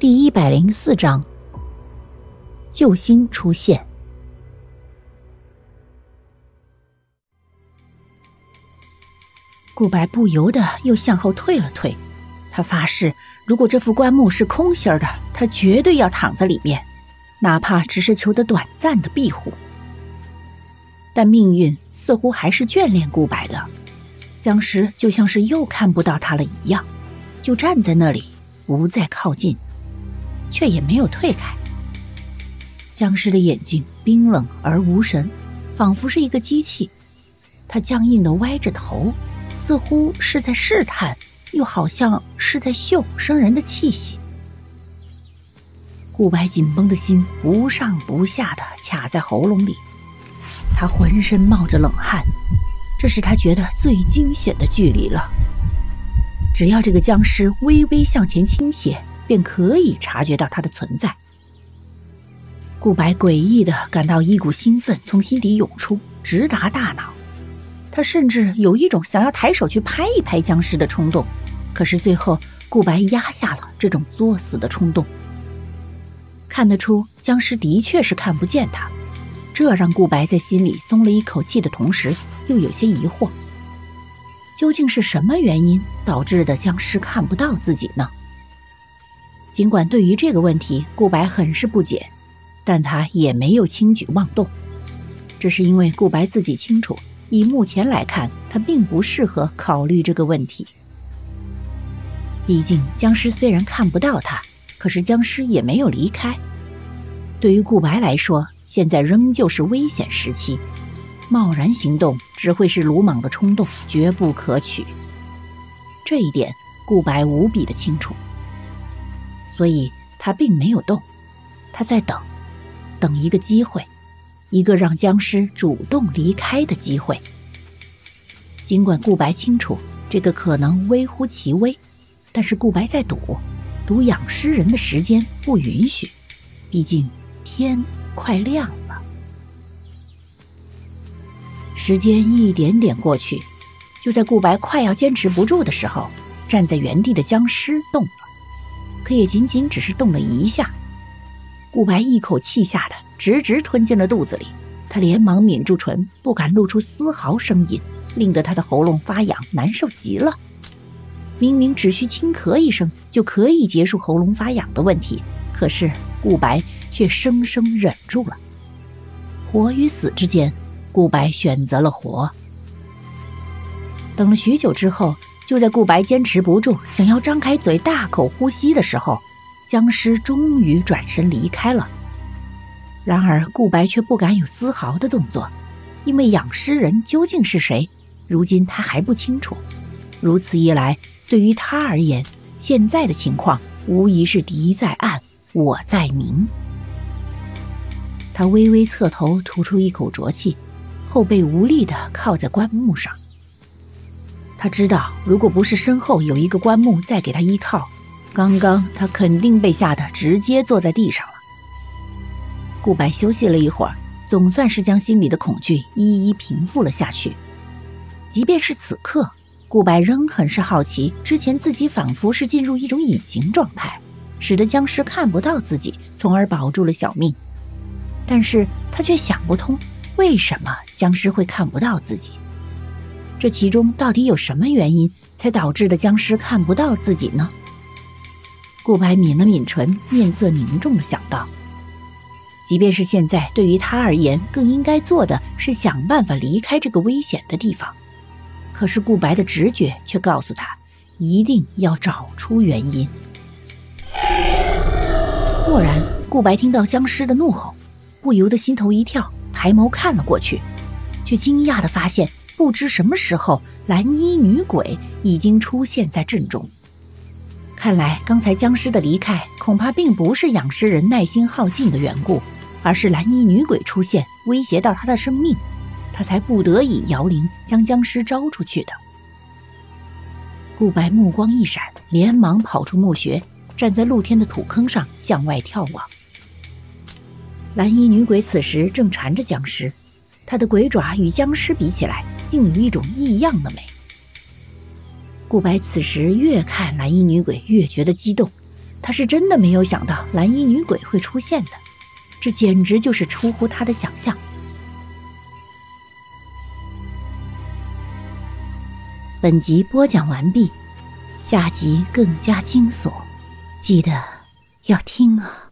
第一百零四章，救星出现。顾白不由得又向后退了退，他发誓，如果这副棺木是空心的，他绝对要躺在里面，哪怕只是求得短暂的庇护。但命运似乎还是眷恋顾白的，僵尸就像是又看不到他了一样，就站在那里，不再靠近。却也没有退开。僵尸的眼睛冰冷而无神，仿佛是一个机器。他僵硬的歪着头，似乎是在试探，又好像是在嗅生人的气息。顾白紧绷的心不上不下的卡在喉咙里，他浑身冒着冷汗，这是他觉得最惊险的距离了。只要这个僵尸微微向前倾斜。便可以察觉到它的存在。顾白诡异的感到一股兴奋从心底涌出，直达大脑。他甚至有一种想要抬手去拍一拍僵尸的冲动，可是最后顾白压下了这种作死的冲动。看得出僵尸的确是看不见他，这让顾白在心里松了一口气的同时，又有些疑惑：究竟是什么原因导致的僵尸看不到自己呢？尽管对于这个问题，顾白很是不解，但他也没有轻举妄动。这是因为顾白自己清楚，以目前来看，他并不适合考虑这个问题。毕竟僵尸虽然看不到他，可是僵尸也没有离开。对于顾白来说，现在仍旧是危险时期，贸然行动只会是鲁莽的冲动，绝不可取。这一点，顾白无比的清楚。所以他并没有动，他在等，等一个机会，一个让僵尸主动离开的机会。尽管顾白清楚这个可能微乎其微，但是顾白在赌，赌养尸人的时间不允许，毕竟天快亮了。时间一点点过去，就在顾白快要坚持不住的时候，站在原地的僵尸动了。可也仅仅只是动了一下，顾白一口气下的直直吞进了肚子里，他连忙抿住唇，不敢露出丝毫声音，令得他的喉咙发痒，难受极了。明明只需轻咳一声就可以结束喉咙发痒的问题，可是顾白却生生忍住了。活与死之间，顾白选择了活。等了许久之后。就在顾白坚持不住，想要张开嘴大口呼吸的时候，僵尸终于转身离开了。然而顾白却不敢有丝毫的动作，因为养尸人究竟是谁，如今他还不清楚。如此一来，对于他而言，现在的情况无疑是敌在暗，我在明。他微微侧头，吐出一口浊气，后背无力地靠在棺木上。他知道，如果不是身后有一个棺木在给他依靠，刚刚他肯定被吓得直接坐在地上了。顾白休息了一会儿，总算是将心里的恐惧一一平复了下去。即便是此刻，顾白仍很是好奇，之前自己仿佛是进入一种隐形状态，使得僵尸看不到自己，从而保住了小命。但是他却想不通，为什么僵尸会看不到自己。这其中到底有什么原因，才导致的僵尸看不到自己呢？顾白抿了抿唇，面色凝重的想到：即便是现在，对于他而言，更应该做的是想办法离开这个危险的地方。可是顾白的直觉却告诉他，一定要找出原因。蓦然，顾白听到僵尸的怒吼，不由得心头一跳，抬眸看了过去，却惊讶的发现。不知什么时候，蓝衣女鬼已经出现在阵中。看来刚才僵尸的离开，恐怕并不是养尸人耐心耗尽的缘故，而是蓝衣女鬼出现，威胁到他的生命，他才不得已摇铃将僵尸招出去的。顾白目光一闪，连忙跑出墓穴，站在露天的土坑上向外眺望。蓝衣女鬼此时正缠着僵尸，她的鬼爪与僵尸比起来。竟有一种异样的美。顾白此时越看蓝衣女鬼，越觉得激动，他是真的没有想到蓝衣女鬼会出现的，这简直就是出乎他的想象。本集播讲完毕，下集更加惊悚，记得要听啊！